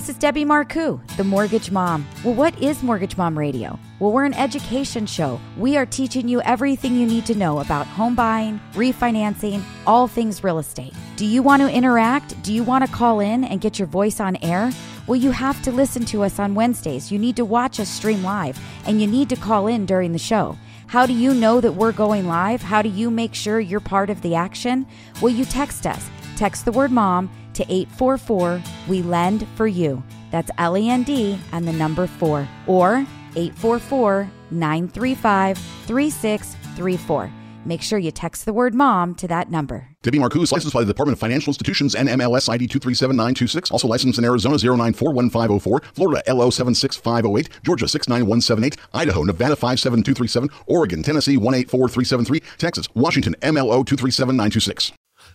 This is Debbie Marcoux, the Mortgage Mom. Well, what is Mortgage Mom Radio? Well, we're an education show. We are teaching you everything you need to know about home buying, refinancing, all things real estate. Do you want to interact? Do you want to call in and get your voice on air? Well, you have to listen to us on Wednesdays. You need to watch us stream live, and you need to call in during the show. How do you know that we're going live? How do you make sure you're part of the action? Well, you text us. Text the word mom to 844 We Lend for You. That's L E N D and the number 4 or 844 935 3634. Make sure you text the word mom to that number. Debbie Marcoux is licensed by the Department of Financial Institutions and MLS ID 237926. Also licensed in Arizona 0941504, Florida LO 76508, Georgia 69178, Idaho, Nevada 57237, Oregon, Tennessee 184373, Texas, Washington MLO 237926.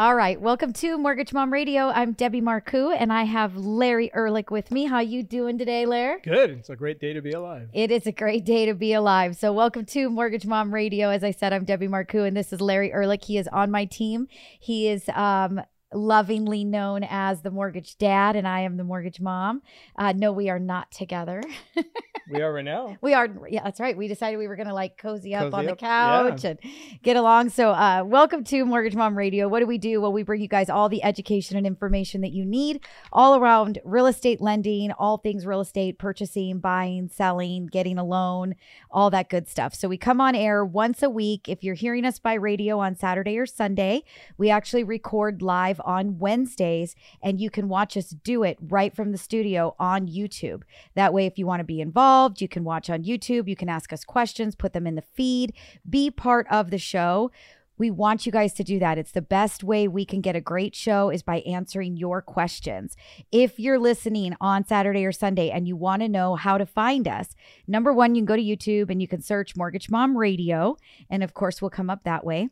All right, welcome to Mortgage Mom Radio. I'm Debbie Marcoux, and I have Larry Ehrlich with me. How you doing today, Larry? Good. It's a great day to be alive. It is a great day to be alive. So, welcome to Mortgage Mom Radio. As I said, I'm Debbie Marcoux, and this is Larry Ehrlich. He is on my team. He is um, lovingly known as the mortgage dad, and I am the mortgage mom. Uh, no, we are not together. We are right now. we are, yeah, that's right. We decided we were going to like cozy up Cozy on the couch yeah. and get along. So, uh, welcome to Mortgage Mom Radio. What do we do? Well, we bring you guys all the education and information that you need all around real estate lending, all things real estate, purchasing, buying, selling, getting a loan, all that good stuff. So, we come on air once a week. If you're hearing us by radio on Saturday or Sunday, we actually record live on Wednesdays, and you can watch us do it right from the studio on YouTube. That way, if you want to be involved, you can watch on YouTube, you can ask us questions, put them in the feed, be part of the show. We want you guys to do that. It's the best way we can get a great show is by answering your questions. If you're listening on Saturday or Sunday and you want to know how to find us, number one, you can go to YouTube and you can search Mortgage Mom Radio. And of course, we'll come up that way.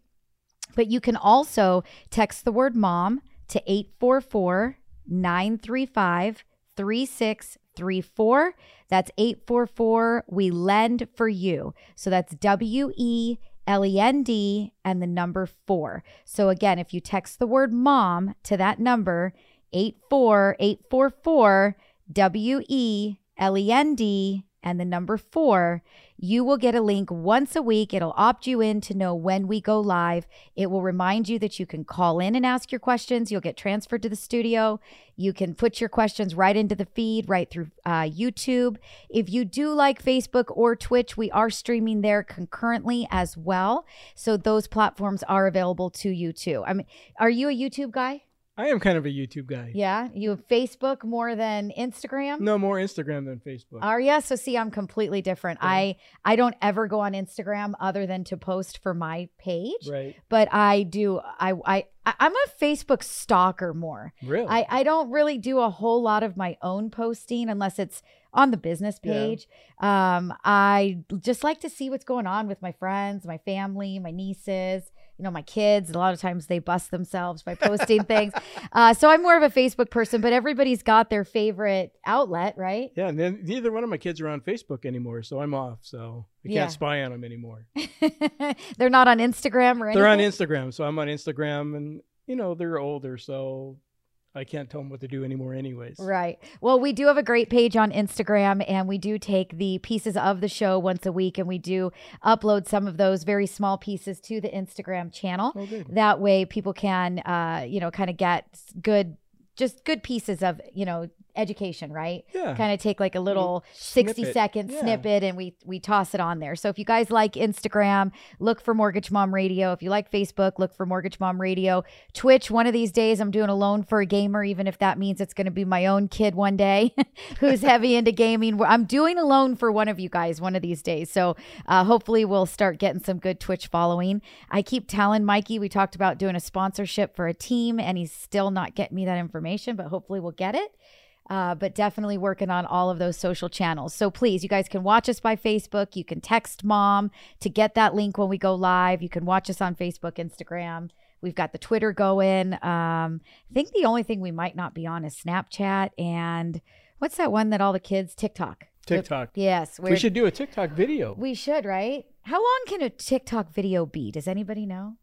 But you can also text the word mom to 844 935 3634. That's 844 We Lend for You. So that's W E L E N D and the number four. So again, if you text the word mom to that number, 84844 W E L E N D and the number four, you will get a link once a week. It'll opt you in to know when we go live. It will remind you that you can call in and ask your questions. You'll get transferred to the studio. You can put your questions right into the feed, right through uh, YouTube. If you do like Facebook or Twitch, we are streaming there concurrently as well. So those platforms are available to you too. I mean, are you a YouTube guy? I am kind of a YouTube guy. Yeah. You have Facebook more than Instagram? No more Instagram than Facebook. Are you? So see, I'm completely different. I I don't ever go on Instagram other than to post for my page. right. But I do. I I I'm a Facebook stalker more. Really? I I don't really do a whole lot of my own posting unless it's on the business page. Yeah. page. Um, I just like to see what's going on with my friends, my family, my nieces. You know, my kids. A lot of times they bust themselves by posting things. Uh, so I'm more of a Facebook person, but everybody's got their favorite outlet, right? yeah, and then neither one of my kids are on Facebook anymore, so I'm off. So I can't spy on them anymore. they're not on Instagram or anything. They're on Instagram, so I'm on Instagram, and you know they're older, so I can't tell them what to do anymore, anyways. Right. Well, we do have a great page on Instagram, and we do take the pieces of the show once a week, and we do upload some of those very small pieces to the Instagram channel. Oh. That way, people can, uh, you know, kind of get good, just good pieces of, you know, education, right? Yeah. Kind of take like a little 60 snippet. second Yeah. snippet and we we toss it on there. So if you guys like Instagram, look for Mortgage Mom Radio. If you like Facebook, look for Mortgage Mom Radio. Twitch, one of these days I'm doing a loan for a gamer even if that means it's going to be my own kid one day who's heavy into gaming. I'm doing a loan for one of you guys one of these days. So uh, hopefully we'll start getting some good Twitch following. I keep telling Mikey we talked about doing a sponsorship for a team and he's still not getting me that information, but hopefully we'll get it uh, but definitely working on all of those social channels. So please, you guys can watch us by Facebook. You can text mom to get that link when we go live. You can watch us on Facebook, Instagram. We've got the Twitter going. Um, I think the only thing we might not be on is Snapchat and what's that one that all the kids TikTok. TikTok. Yes, We should do a TikTok video. We should, right? How long can a TikTok video be? Does anybody know?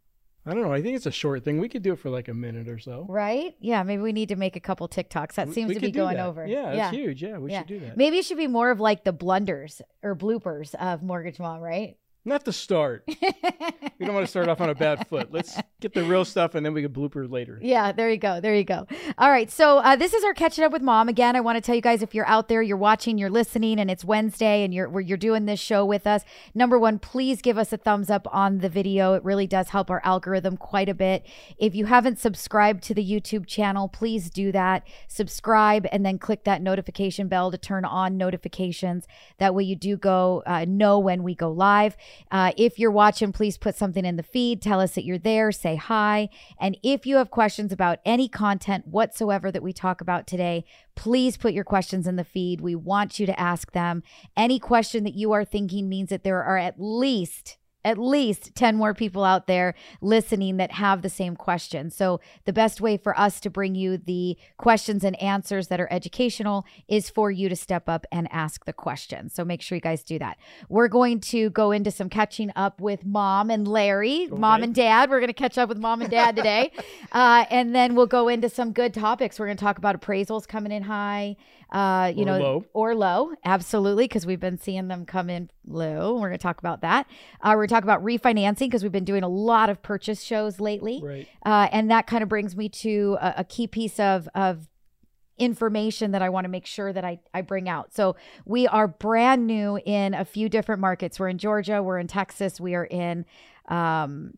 I don't know. I think it's a short thing. We could do it for like a minute or so. Right? Yeah, maybe we need to make a couple TikToks. That seems we to be going that. over. Yeah, yeah. it's huge. Yeah, we Yeah. should do that. Maybe it should be more of like the blunders or bloopers of Mortgage Mom, right? Not the start. we don't want to start off on a bad foot. Let's get the real stuff and then we can blooper later. Yeah, there you go. There you go. All right. So, uh, this is our catching up with mom. Again, I want to tell you guys if you're out there, you're watching, you're listening, and it's Wednesday and you're, where you're doing this show with us, number one, please give us a thumbs up on the video. It really does help our algorithm quite a bit. If you haven't subscribed to the YouTube channel, please do that. Subscribe and then click that notification bell to turn on notifications. That way, you do go uh, know when we go live. Uh, if you're watching, please put something in the feed. Tell us that you're there. Say hi. And if you have questions about any content whatsoever that we talk about today, please put your questions in the feed. We want you to ask them. Any question that you are thinking means that there are at least at least 10 more people out there listening that have the same question. So, the best way for us to bring you the questions and answers that are educational is for you to step up and ask the question. So, make sure you guys do that. We're going to go into some catching up with mom and Larry, mom and dad. We're going to catch up with mom and dad today. uh, and then we'll go into some good topics. We're going to talk about appraisals coming in high, uh, you Or know, low. or low. Absolutely, because we've been seeing them come in low. We're going to talk about that. Uh, we're going to talk about refinancing because we've been doing a lot of purchase shows lately. Right. Uh, and that kind of brings me to a, a key piece of, of information that I want to make sure that I, I bring out. So we are brand new in a few different markets. We're in Georgia, we're in Texas, we are in um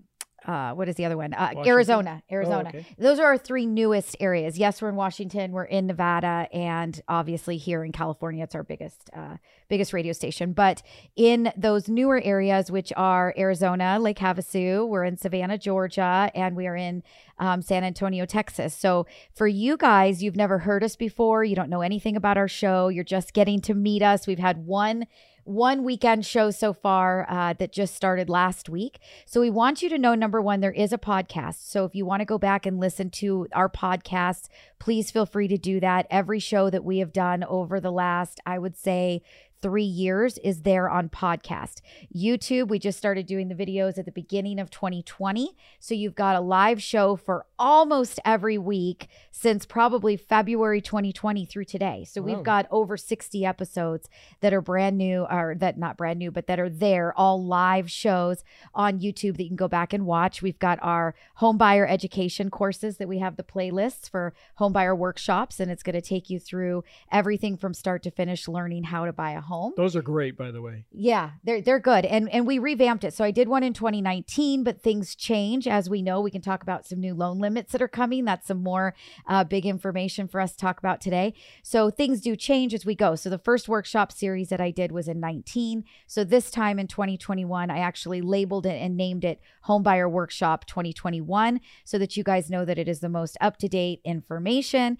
uh, what is the other one? Uh, Washington? Arizona. Oh, Arizona. okay. Those are our three newest areas. Yes, we're in Washington, we're in Nevada, and obviously here in California, it's our biggest uh, biggest radio station. But in those newer areas, which are Arizona, Lake Havasu, we're in Savannah, Georgia, and we are in um, San Antonio, Texas. So for you guys, you've never heard us before, you don't know anything about our show, you're just getting to meet us. We've had one one weekend show so far uh, that just started last week. So we want you to know number one, there is a podcast. So if you want to go back and listen to our podcasts, please feel free to do that. Every show that we have done over the last, I would say, three years is there on podcast. YouTube, we just started doing the videos at the beginning of 2020. So you've got a live show for almost every week since probably February 2020 through today. So Wow. we've got over 60 episodes that are brand new, or that not brand new, but that are there, all live shows on YouTube that you can go back and watch. We've got our homebuyer education courses that we have the playlists for homebuyer workshops, and it's going to take you through everything from start to finish, learning how to buy a home. Those are great, by the way. Yeah, they're they're good, and and we revamped it. So I did one in 2019, but things change as we know. We can talk about some new loan limits that are coming. That's some more uh, big information for us to talk about today. So things do change as we go. So the first workshop series that I did was in 19. So this time in 2021, I actually labeled it and named it Homebuyer Workshop 2021, so that you guys know that it is the most up to date information.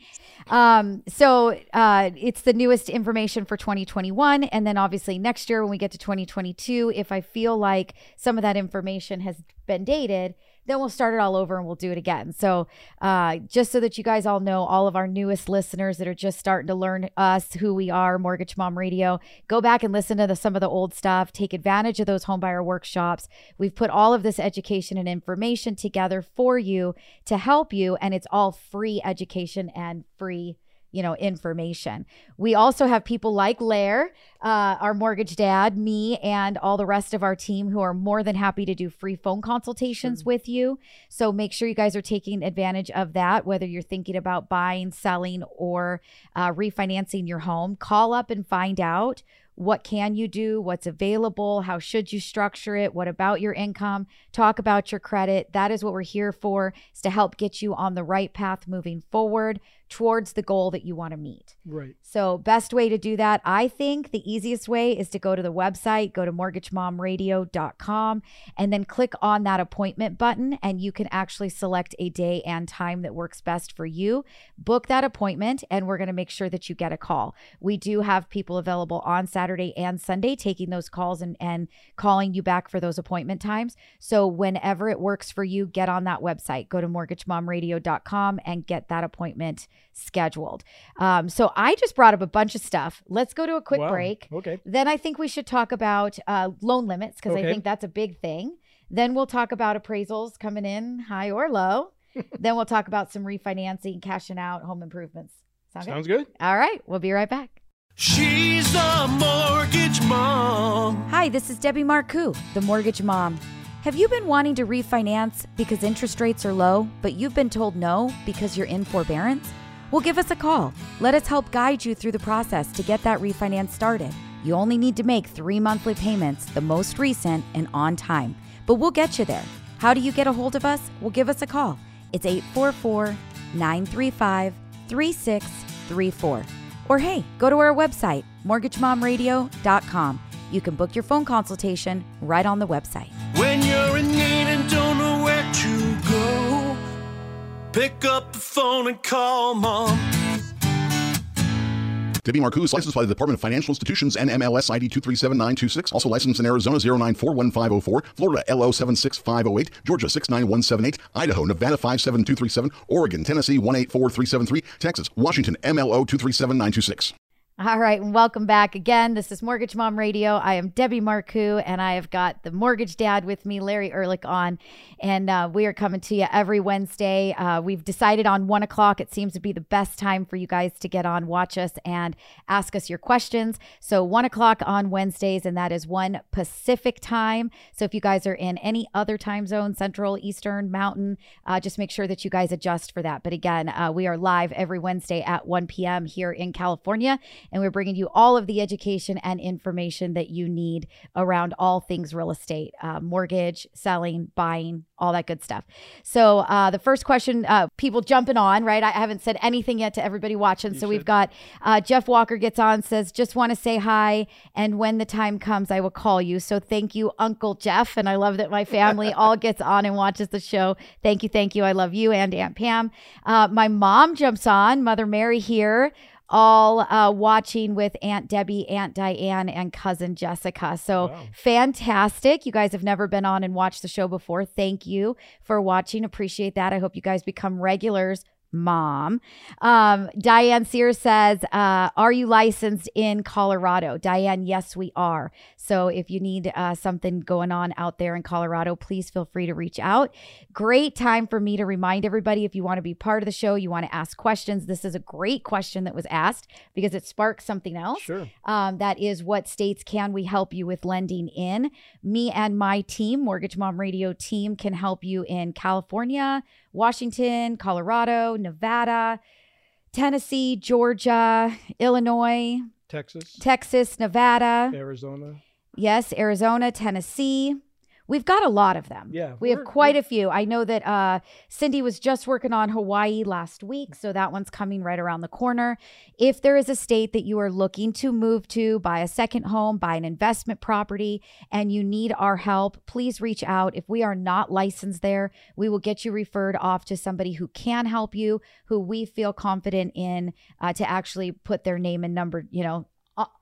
Um, so uh, it's the newest information for 2021. And then obviously next year, when we get to 2022, if I feel like some of that information has been dated, then we'll start it all over and we'll do it again. So, uh, just so that you guys all know, all of our newest listeners that are just starting to learn us, who we are, Mortgage Mom Radio, go back and listen to the, some of the old stuff. Take advantage of those homebuyer workshops. We've put all of this education and information together for you to help you, and it's all free education and free you know information. We also have people like lair uh, our mortgage dad me and all the rest of our team who are more than happy to do free phone consultations with you. So make sure you guys are taking advantage of that whether you're thinking about buying selling or uh, refinancing your home. Call up and find out what can you do what's available how should you structure it what about your income? Talk about your credit. That is what we're here for is to help get you on the right path moving forward towards the goal that you want to meet. Right. So, best way to do that, I think the easiest way is to go to the website, go to mortgagemomradio.com, and then click on that appointment button. And you can actually select a day and time that works best for you. Book that appointment, and we're going to make sure that you get a call. We do have people available on Saturday and Sunday taking those calls and, and calling you back for those appointment times. So, whenever it works for you, get on that website, go to mortgagemomradio.com and get that appointment scheduled. Um, so, I just brought up a bunch of stuff. Let's go to a quick Wow. break. Okay. Then I think we should talk about uh, loan limits because I think that's a big thing. Then we'll talk about appraisals coming in high or low. then we'll talk about some refinancing, cashing out, home improvements. Sound good? Sounds good. All right, we'll be right back. She's the mortgage mom. Hi, this is Debbie Marcoux, the mortgage mom. Have you been wanting to refinance because interest rates are low, but you've been told no because you're in forbearance? Well, give us a call. Let us help guide you through the process to get that refinance started. You only need to make three monthly payments, the most recent and on time, but we'll get you there. How do you get a hold of us? Well, give us a call. It's 844 935 3634. Or hey, go to our website, mortgagemomradio.com. You can book your phone consultation right on the website. Pick up the phone and call mom. Debbie Marcoux is licensed by the Department of Financial Institutions and MLS ID 237926. Also licensed in Arizona 0941504, Florida LO 76508, Georgia 69178, Idaho, Nevada 57237, Oregon, Tennessee 184373, Texas, Washington MLO 237926. All right, and welcome back again. This is Mortgage Mom Radio. I am Debbie Marcoux, and I have got the mortgage dad with me, Larry Ehrlich, on. And uh, we are coming to you every Wednesday. Uh, we've decided on one o'clock. It seems to be the best time for you guys to get on, watch us, and ask us your questions. So, one o'clock on Wednesdays, and that is one Pacific time. So, if you guys are in any other time zone, Central, Eastern, Mountain, uh, just make sure that you guys adjust for that. But again, uh, we are live every Wednesday at 1 p.m. here in California and we're bringing you all of the education and information that you need around all things real estate uh, mortgage selling buying all that good stuff. So uh, the first question uh, people jumping on right? I haven't said anything yet to everybody watching. So we've got uh, jeff walker gets on says just want to say hi and when the time comes i will call you. So thank you uncle jeff and i love that my family all gets on and watches the show. Thank you thank you. I love you and aunt pam. Uh, my mom jumps on mother mary here all uh, watching with Aunt Debbie, Aunt Diane, and cousin Jessica. So Wow. fantastic. You guys have never been on and watched the show before. Thank you for watching. Appreciate that. I hope you guys become regulars. Mom. Um, Diane Sears says, uh, Are you licensed in Colorado? Diane, yes, we are. So if you need uh, something going on out there in Colorado, please feel free to reach out. Great time for me to remind everybody if you want to be part of the show, you want to ask questions. This is a great question that was asked because it sparks something else. Sure. Um, that is what states can we help you with lending in? Me and my team, Mortgage Mom Radio team, can help you in California, Washington, Colorado, Nevada, Tennessee, Georgia, Illinois, Texas, Texas, Nevada. Arizona. Yes, Arizona, Tennessee. We've got a lot of them. Yeah, We have quite a few. I know that uh, Cindy was just working on Hawaii last week, so that one's coming right around the corner. If there is a state that you are looking to move to, buy a second home, buy an investment property, and you need our help, please reach out. If we are not licensed there, we will get you referred off to somebody who can help you, who we feel confident in uh, to actually put their name and number, you know,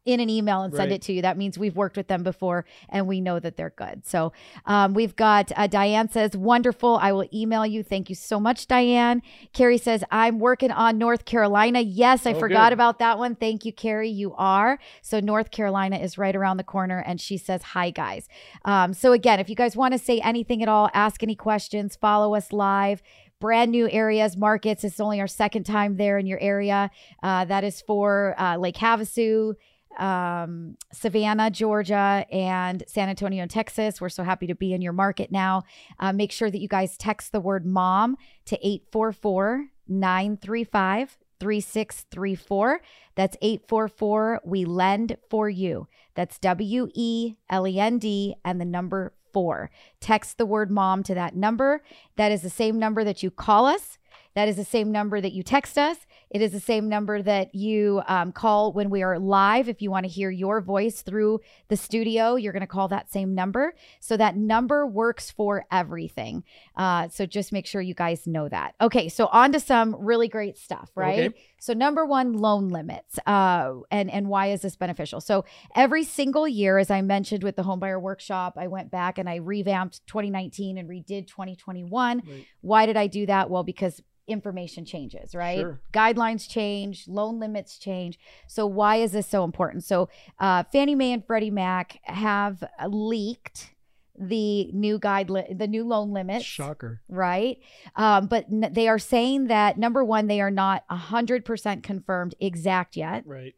in an email and send Right. it to you. That means we've worked with them before and we know that they're good. So um, we've got uh, Diane says, wonderful. I will email you. Thank you so much, Diane. Carrie says, I'm working on North Carolina. Yes, I Oh, forgot good. about that one. Thank you, Carrie. You are. So North Carolina is right around the corner. And she says, hi, guys. Um, so again, if you guys want to say anything at all, ask any questions, follow us live brand new areas, markets. It's only our second time there in your area. Uh, that is for uh, Lake Havasu, um, Savannah, Georgia, and San Antonio, Texas. We're so happy to be in your market now. Uh, make sure that you guys text the word mom to 844 935 3634. That's 844 We Lend for You. That's W E L E N D and the number four. Text the word mom to that number. That is the same number that you call us. That is the same number that you text us. It is the same number that you um, call when we are live. If you want to hear your voice through the studio, you're going to call that same number. So that number works for everything. Uh, so just make sure you guys know that. Okay, so on to some really great stuff, right? Okay. So number one, loan limits, uh, and and why is this beneficial? So every single year, as I mentioned with the homebuyer workshop, I went back and I revamped 2019 and redid 2021. Right. Why did I do that? Well, because information changes, right? Sure. Guidelines change, loan limits change. So why is this so important? So uh, Fannie Mae and Freddie Mac have leaked the new guideline, the new loan limits Shocker. right? Um, but n- they are saying that number one, they are not 100% confirmed exact yet, Right.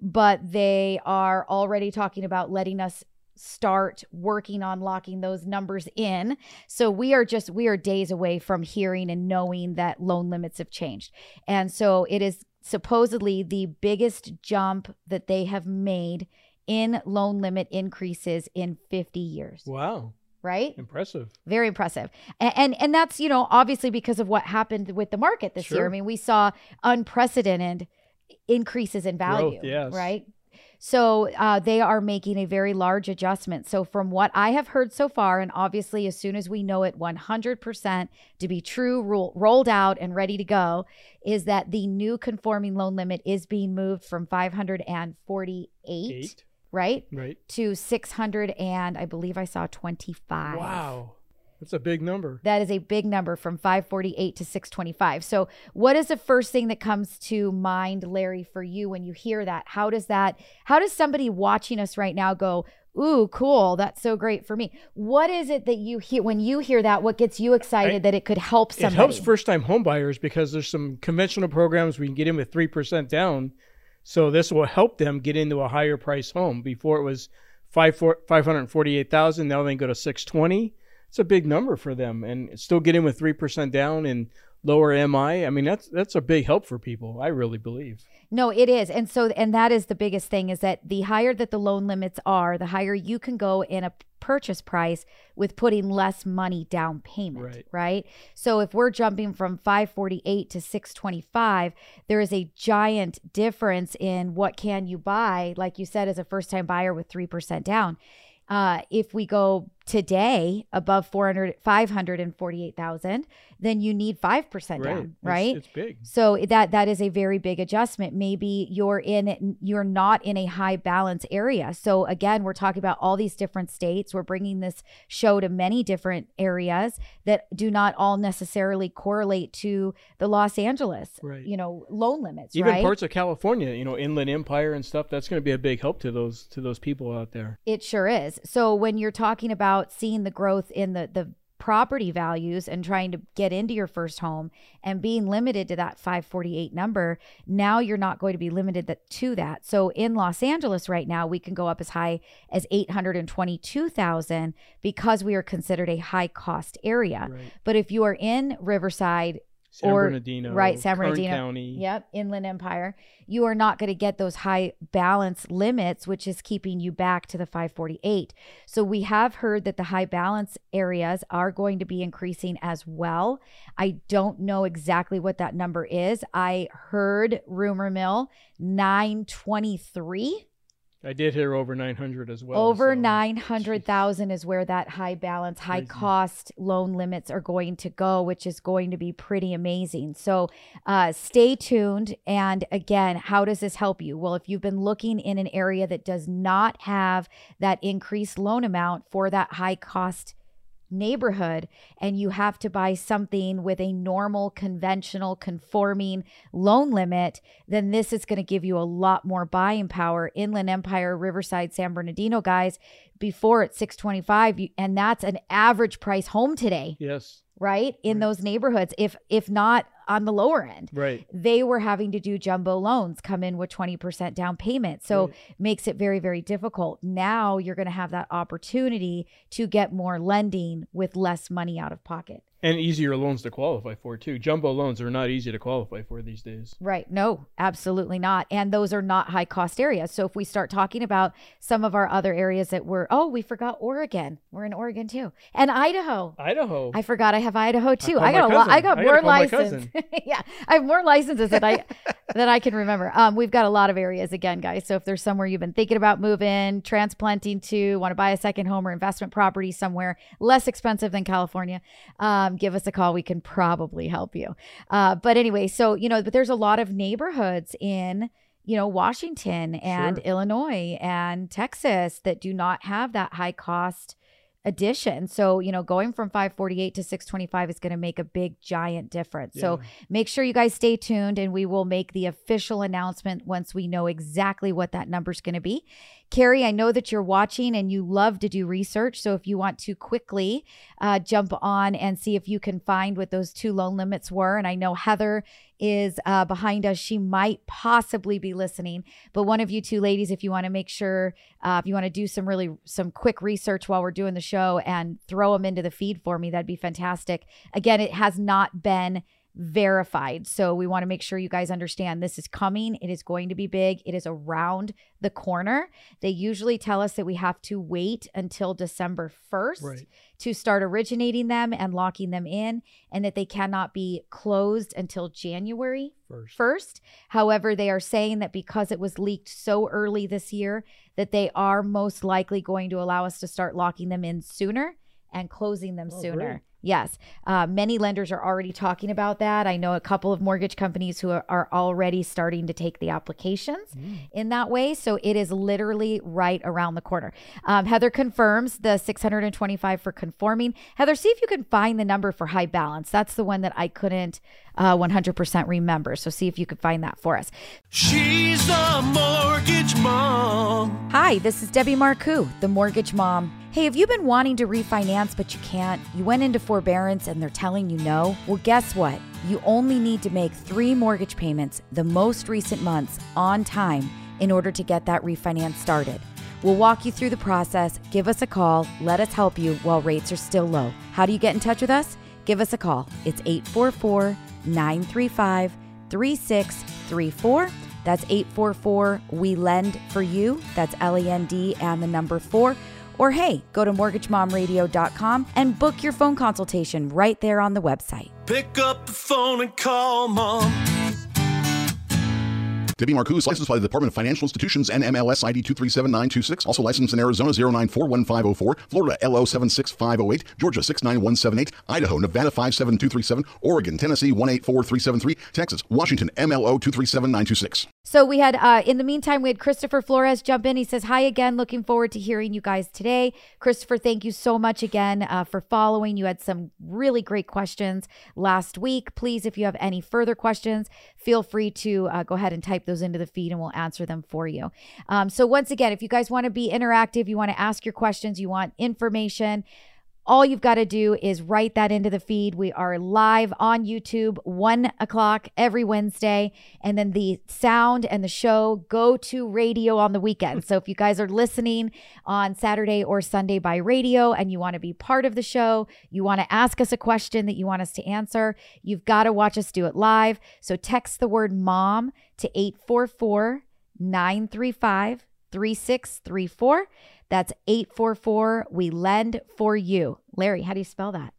but they are already talking about letting us start working on locking those numbers in. So we are just, we are days away from hearing and knowing that loan limits have changed. And so it is supposedly the biggest jump that they have made in loan limit increases in 50 years, Wow. right? Impressive. very impressive and, and and that's you know obviously because of what happened with the market this year i mean we saw unprecedented increases in value Growth, yes. right so uh, they are making a very large adjustment so from what i have heard so far and obviously as soon as we know it 100% to be true rule, rolled out and ready to go is that the new conforming loan limit is being moved from 548 Eight. right Right. to 600 and i believe i saw 25 Wow. That's a big number. that is a big number from 548 to 625. So, what is the first thing that comes to mind, Larry, for you when you hear that? How does that, how does somebody watching us right now go, Ooh, cool. That's so great for me. What is it that you hear when you hear that? What gets you excited I- that it could help somebody? It helps first time homebuyers because there's some conventional programs we can get in with 3% down. So this will help them get into a higher price home. Before it was five four, 548,000, now they can go to 620. It's a big number for them and still get in with 3% down and lower MI. I mean, that's that's a big help for people. I really believe. No, it is. And so and that is the biggest thing is that the higher that the loan limits are, the higher you can go in a purchase price with putting less money down payment, Right. right? So if we're jumping from 548 to 625, there is a giant difference in what can you buy like you said as a first-time buyer with 3% down. Uh, if we go today above 400 548,000, then you need 5% down, It's- right? It's, big. So that that is a very big adjustment. Maybe you're in you're not in a high balance area. So again, we're talking about all these different states. We're bringing this show to many different areas that do not all necessarily correlate to the Los Angeles, Right. you know, loan limits, Even right? parts of California, you know, Inland Empire and stuff, that's going to be a big help to those to those people out there. It sure is. So when you're talking about seeing the growth in the the property values and trying to get into your first home and being limited to that 548 number, now you're not going to be limited that, to that. So in Los Angeles right now, we can go up as high as 822,000 because we are considered a high cost area. Right. But if you are in Riverside San or Bernardino, right san Kern bernardino. County. yep inland empire. You are not going to get those high balance limits which is keeping you back to the 548 so we have heard that the high balance areas are going to be increasing as well. I don't know exactly what that number is. I heard rumor mill 923 I did hear over 900 as well. over so- 900,000 is where that high balance, high Crazy. cost loan limits are going to go, which is going to be pretty amazing. So uh, stay tuned. And again, how does this help you? Well, if you've been looking in an area that does not have that increased loan amount for that high cost neighborhood and you have to buy something with a normal conventional conforming loan limit then this is going to give you a lot more buying power. Inland empire riverside san bernardino guys before it's 625 you- and that's an average price home today. Yes, right in Right. those neighborhoods if if not on the lower end right. they were having to do jumbo loans come in with 20% down payment so Right. makes it very very difficult now you're going to have that opportunity to get more lending with less money out of pocket and easier loans to qualify for too. Jumbo loans are not easy to qualify for these days. Right. No, absolutely not. And those are not high cost areas. So if we start talking about some of our other areas that were, oh, we forgot Oregon. We're in Oregon too. And Idaho. Idaho. I forgot I have Idaho too. call I, got a lot. I got I more licenses. yeah, I have more licenses than I than I can remember. Um, we've got a lot of areas again, guys. So if there's somewhere you've been thinking about moving, transplanting to, want to buy a second home or investment property somewhere less expensive than California, um, give us a call. We can probably help you. Uh, but anyway, so you know, but there's a lot of neighborhoods in you know Washington and Sure. Illinois and Texas that do not have that high cost addition. So, you know, going from 548 to 625 is going to make a big giant difference. So, make sure you guys stay tuned and we will make the official announcement once we know exactly what that number is going to be. Carrie, I know that you're watching and you love to do research. So, if you want to quickly uh, jump on and see if you can find what those two loan limits were, and I know Heather is uh, behind us. She might possibly be listening, but one of you two ladies, if you want to make sure, uh, if you want to do some really some quick research while we're doing the show and throw them into the feed for me, that'd be fantastic. Again, it has not been verified. So we want to make sure you guys understand this is coming. It is going to be big. It is around the corner. They usually tell us that we have to wait until December 1st Right. to start originating them and locking them in, and that they cannot be closed until January First. first. However, they are saying that because it was leaked so early this year, that they are most likely going to allow us to start locking them in sooner and closing them Oh, sooner. great. Yes. Uh, many lenders are already talking about that. I know a couple of mortgage companies who are, are already starting to take the applications in that way. So it is literally right around the corner. Um, Heather confirms the 625 for conforming. Heather, see if you can find the number for high balance. That's the one that I couldn't uh, 100% remember. So see if you could find that for us. She's the mortgage mom. Hi, this is Debbie Marcoux, the mortgage mom. Hey, have you been wanting to refinance but you can't? You went into forbearance and they're telling you no? Well, guess what? You only need to make three mortgage payments the most recent months on time in order to get that refinance started. We'll walk you through the process. Give us a call. Let us help you while rates are still low. How do you get in touch with us? Give us a call. It's 844 935 3634. That's 844 We Lend for You. That's L E N D and the number four. Or hey, go to mortgagemomradio.com and book your phone consultation right there on the website. Pick up the phone and call mom. Debbie Marcoux is licensed by the Department of Financial Institutions and MLS ID 237926. Also licensed in Arizona 0941504, Florida LO 76508, Georgia 69178, Idaho, Nevada 57237, Oregon, Tennessee 184373, Texas, Washington MLO 237926. So we had, uh, in the meantime, we had Christopher Flores jump in. He says, Hi again. Looking forward to hearing you guys today. Christopher, thank you so much again uh, for following. You had some really great questions last week. Please, if you have any further questions, feel free to uh, go ahead and type those into the feed and we'll answer them for you. Um, so, once again, if you guys want to be interactive, you want to ask your questions, you want information, all you've got to do is write that into the feed. We are live on YouTube, one o'clock every Wednesday. And then the sound and the show go to radio on the weekend. So if you guys are listening on Saturday or Sunday by radio and you want to be part of the show, you want to ask us a question that you want us to answer, you've got to watch us do it live. So text the word mom to 844 935 3634. That's 844 We Lend for You. Larry, how do you spell that?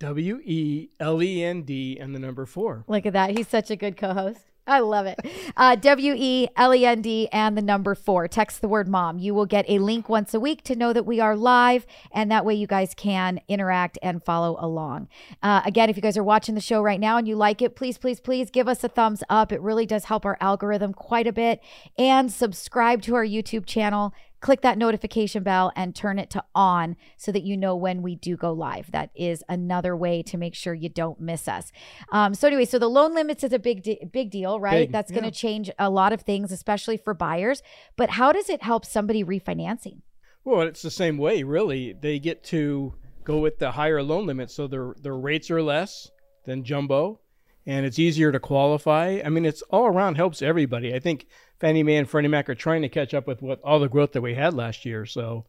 W E L E N D and the number four. Look at that. He's such a good co host. I love it. Uh, w E L E N D and the number four. Text the word mom. You will get a link once a week to know that we are live, and that way you guys can interact and follow along. Uh, again, if you guys are watching the show right now and you like it, please, please, please give us a thumbs up. It really does help our algorithm quite a bit. And subscribe to our YouTube channel click that notification bell and turn it to on so that you know when we do go live. That is another way to make sure you don't miss us. Um, so anyway, so the loan limits is a big de- big deal, right? Big, That's going to yeah. change a lot of things, especially for buyers. But how does it help somebody refinancing? Well, it's the same way, really. They get to go with the higher loan limit, so their their rates are less than jumbo, and it's easier to qualify. I mean, it's all around helps everybody. I think Fannie Mae and Freddie Mac are trying to catch up with what all the growth that we had last year. So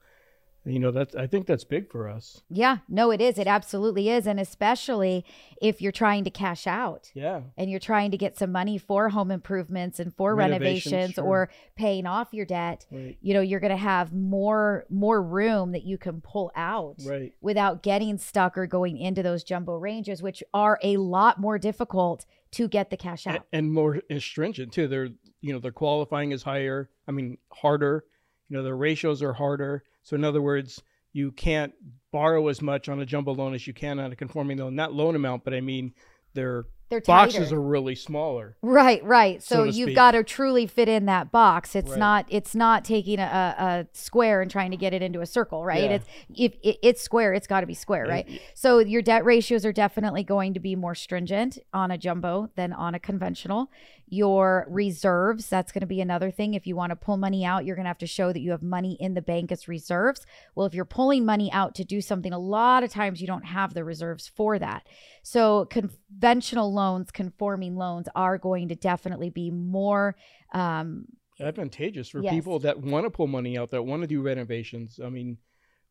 You know, that's I think that's big for us. Yeah, no, it is. It absolutely is. And especially if you're trying to cash out Yeah. and you're trying to get some money for home improvements and for Renovations, renovations sure. or paying off your debt, Right. you know, you're going to have more more room that you can pull out Right. without getting stuck or going into those jumbo ranges which are a lot more difficult to get the cash out. and more stringent too. They're you know their qualifying is higher. I mean harder. You know the ratios are harder. So in other words, you can't borrow as much on a jumbo loan as you can on a conforming loan. Not loan amount, but I mean their They're boxes tighter. are really smaller. Right, right. So, so you've got to truly fit in that box. It's Right. not it's not taking a, a, square and trying to get it into a circle, right? Yeah. It's if it, it's square, it's got to be square, right? So your debt ratios are definitely going to be more stringent on a jumbo than on a conventional. Your reserves, that's going to be another thing. If you want to pull money out, you're going to have to show that you have money in the bank as reserves. Well, if you're pulling money out to do something, a lot of times you don't have the reserves for that. So conventional loans, conforming loans are going to definitely be more um, advantageous for Yes. people that want to pull money out that want to do renovations. I mean,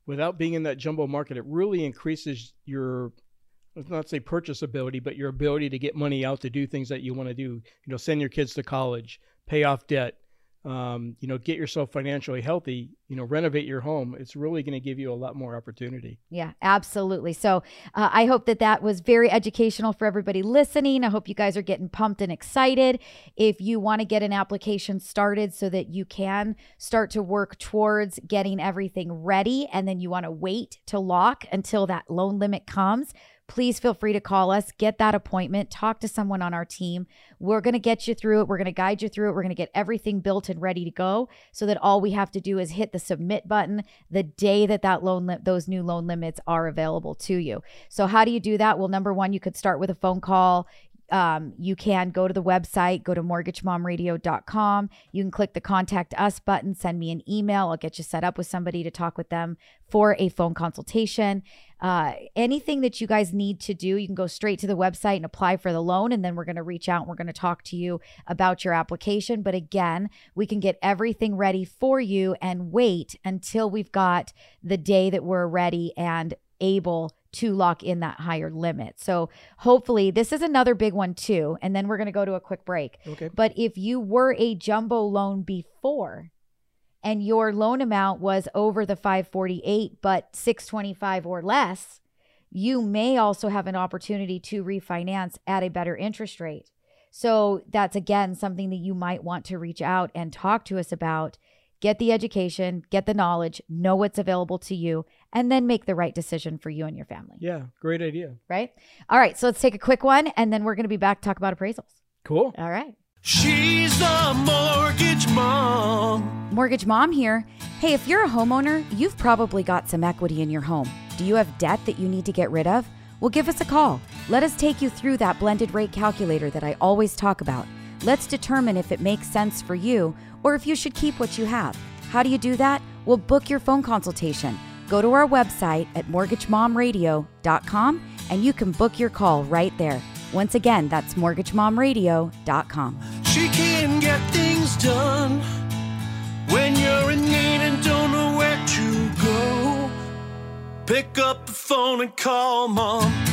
without being in that jumbo market, it really increases your let's not say purchase ability, but your ability to get money out to do things that you want to do. You know, send your kids to college, pay off debt, um, you know, get yourself financially healthy. You know, renovate your home. It's really going to give you a lot more opportunity. Yeah, absolutely. So uh, I hope that that was very educational for everybody listening. I hope you guys are getting pumped and excited. If you want to get an application started so that you can start to work towards getting everything ready, and then you want to wait to lock until that loan limit comes. Please feel free to call us, get that appointment, talk to someone on our team. We're going to get you through it. We're going to guide you through it. We're going to get everything built and ready to go so that all we have to do is hit the submit button the day that that loan li- those new loan limits are available to you. So how do you do that? Well, number 1, you could start with a phone call. Um, you can go to the website, go to mortgagemomradio.com. You can click the contact us button, send me an email. I'll get you set up with somebody to talk with them for a phone consultation. Uh, anything that you guys need to do, you can go straight to the website and apply for the loan. And then we're going to reach out and we're going to talk to you about your application. But again, we can get everything ready for you and wait until we've got the day that we're ready and able to lock in that higher limit. So hopefully this is another big one too. And then we're going to go to a quick break. Okay. But if you were a jumbo loan before and your loan amount was over the 548 but 625 or less, you may also have an opportunity to refinance at a better interest rate. So that's again something that you might want to reach out and talk to us about. Get the education, get the knowledge, know what's available to you, and then make the right decision for you and your family. Yeah, great idea. Right? All right, so let's take a quick one and then we're going to be back to talk about appraisals. Cool. All right. She's the mortgage mom. Mortgage Mom here. Hey, if you're a homeowner, you've probably got some equity in your home. Do you have debt that you need to get rid of? Well, give us a call. Let us take you through that blended rate calculator that I always talk about. Let's determine if it makes sense for you or if you should keep what you have. How do you do that? Well, book your phone consultation. Go to our website at mortgagemomradio.com and you can book your call right there. Once again, that's mortgagemomradio.com. She can get things done when you're in need and don't know where to go. Pick up the phone and call mom.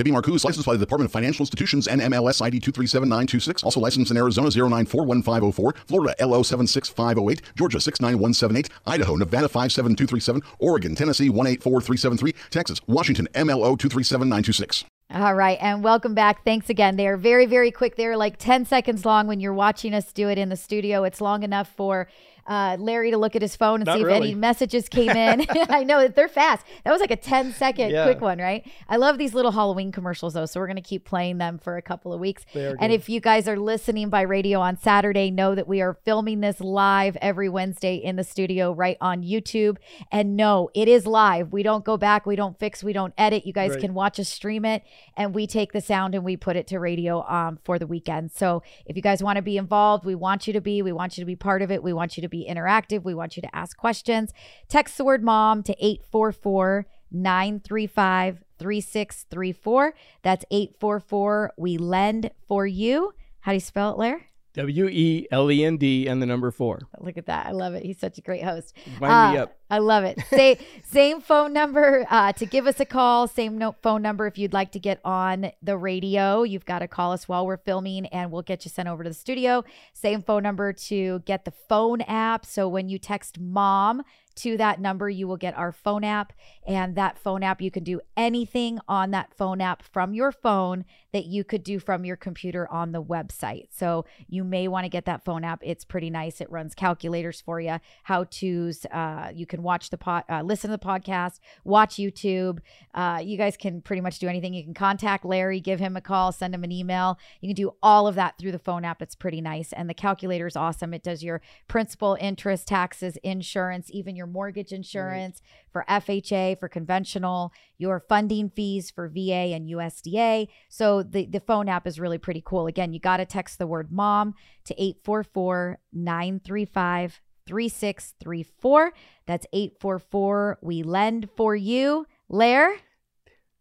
Debbie Marcoux, licensed by the Department of Financial Institutions and MLS ID 237926. Also licensed in Arizona 0941504, Florida LO 76508, Georgia 69178, Idaho, Nevada 57237, Oregon, Tennessee 184373, Texas, Washington MLO 237926. All right, and welcome back. Thanks again. They are very, very quick. They're like 10 seconds long when you're watching us do it in the studio. It's long enough for uh, Larry to look at his phone and Not see if really. any messages came in. I know they're fast. That was like a 10 second Yeah. quick one, right? I love these little Halloween commercials though, so we're going to keep playing them for a couple of weeks. And good. if you guys are listening by radio on Saturday, know that we are filming this live every Wednesday in the studio right on YouTube. And no, it is live. We don't go back, we don't fix, we don't edit. You guys Right. can watch us stream it and we take the sound and we put it to radio um, for the weekend. So if you guys want to be involved, we want you to be. We want you to be part of it. We want you to be interactive. We want you to ask questions. Text the word mom to 844 935 3634. That's 844 We Lend for You. How do you spell it, Lair? W E L E N D and the number four. Look at that. I love it. He's such a great host. Wind me Uh, up. I love it. Say, same phone number uh, to give us a call. Same no- phone number if you'd like to get on the radio. You've got to call us while we're filming, and we'll get you sent over to the studio. Same phone number to get the phone app. So when you text mom to that number, you will get our phone app. And that phone app, you can do anything on that phone app from your phone that you could do from your computer on the website. So you may want to get that phone app. It's pretty nice. It runs calculators for you, how to's. Uh, you can watch the pod, uh, listen to the podcast, watch YouTube. Uh, you guys can pretty much do anything. You can contact Larry, give him a call, send him an email. You can do all of that through the phone app. It's pretty nice. And the calculator is awesome. It does your principal, interest, taxes, insurance, even your mortgage insurance for FHA, for conventional, your funding fees for VA and USDA. So the, the phone app is really pretty cool. Again, you got to text the word mom to 844 935 3634. That's 844 We Lend for You. Lair?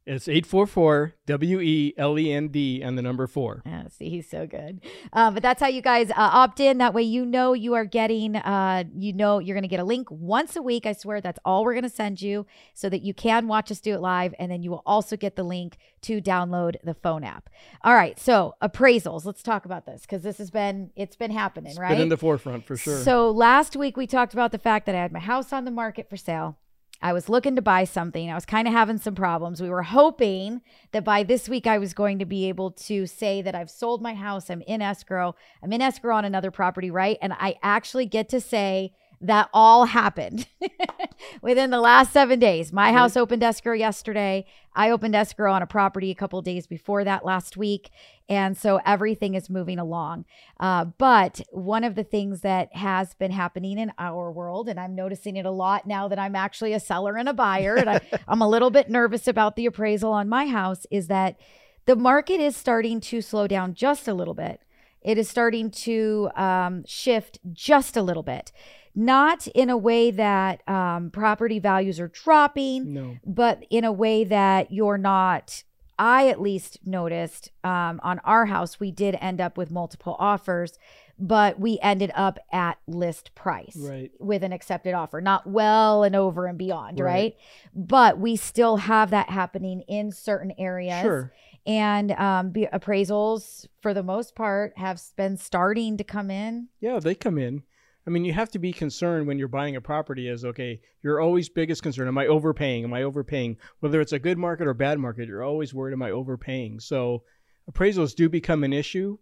It's 844 W E L E N D and the number four. Yeah, see, he's so good. Uh, but that's how you guys uh, opt in. That way, you know you are getting, uh, you know, you're going to get a link once a week. I swear that's all we're going to send you so that you can watch us do it live. And then you will also get the link to download the phone app. All right. So, appraisals. Let's talk about this because this has been, it's been happening, right? Been in the forefront for sure. So last week we talked about the fact that I had my house on the market for sale. I was looking to buy something. I was kind of having some problems. We were hoping that by this week I was going to be able to say that I've sold my house. I'm in escrow. I'm in escrow on another property, right? And I actually get to say that all happened within the last seven days. My house opened escrow yesterday. I opened escrow on a property a couple days before that last week. And so everything is moving along. Uh, but one of the things that has been happening in our world, and I'm noticing it a lot now that I'm actually a seller and a buyer, and I, I'm a little bit nervous about the appraisal on my house, is that the market is starting to slow down just a little bit. It is starting to um, shift just a little bit. Not in a way that um, property values are dropping, no. but in a way that you're not i at least noticed um, on our house we did end up with multiple offers but we ended up at list price Right. with an accepted offer not well and over and beyond right, Right. but we still have that happening in certain areas Sure. And um, be, appraisals for the most part have been starting to come in Yeah, they come in. I mean, you have to be concerned when you're buying a property as okay, your always biggest concern, am I overpaying? Am I overpaying? Whether it's a good market or bad market, you're always worried, am I overpaying? So appraisals do become an issue,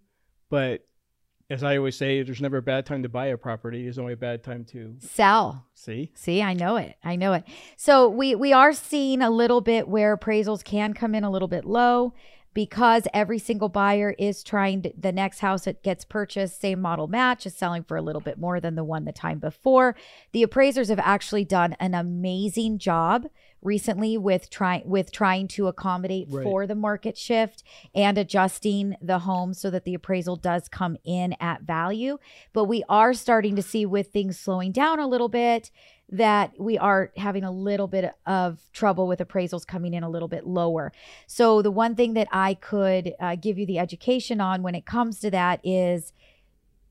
but as I always say, there's never a bad time to buy a property. There's only a bad time to sell see. See, I know it. I know it. So we we are seeing a little bit where appraisals can come in a little bit low because every single buyer is trying to, the next house that gets purchased, same model match, is selling for a little bit more than the one the time before. The appraisers have actually done an amazing job recently with trying with trying to accommodate Right. for the market shift and adjusting the home so that the appraisal does come in at value. But we are starting to see with things slowing down a little bit that we are having a little bit of trouble with appraisals coming in a little bit lower. So, the one thing that I could uh, give you the education on when it comes to that is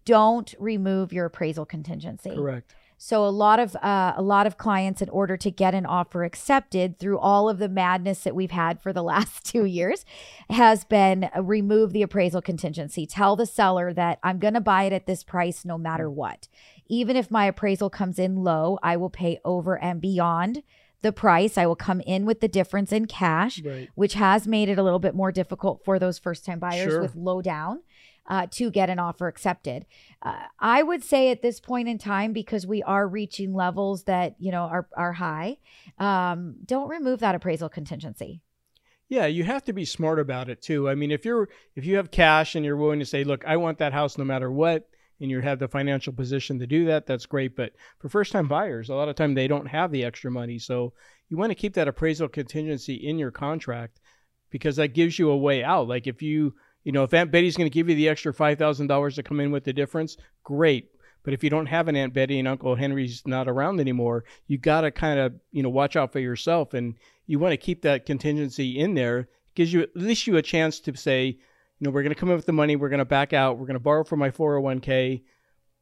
don't remove your appraisal contingency. Correct. So a lot of uh, a lot of clients, in order to get an offer accepted through all of the madness that we've had for the last two years, has been uh, remove the appraisal contingency. Tell the seller that I'm going to buy it at this price no matter what. Even if my appraisal comes in low, I will pay over and beyond the price. I will come in with the difference in cash, Right. which has made it a little bit more difficult for those first time buyers Sure. with low down uh, to get an offer accepted. Uh, I would say at this point in time, because we are reaching levels that you know are are high, um, don't remove that appraisal contingency. Yeah, you have to be smart about it too. I mean, if you're if you have cash and you're willing to say, "Look, I want that house no matter what," and you have the financial position to do that, that's great. But for first-time buyers, a lot of time they don't have the extra money, so you want to keep that appraisal contingency in your contract because that gives you a way out. Like if you, you know, if Aunt Betty's going to give you the extra five thousand dollars to come in with the difference, great. But if you don't have an Aunt Betty and Uncle Henry's not around anymore, you got to kind of, you know, watch out for yourself and you want to keep that contingency in there. Gives you at least you a chance to say, know, we're going to come in with the money. We're going to back out. We're going to borrow from my 401k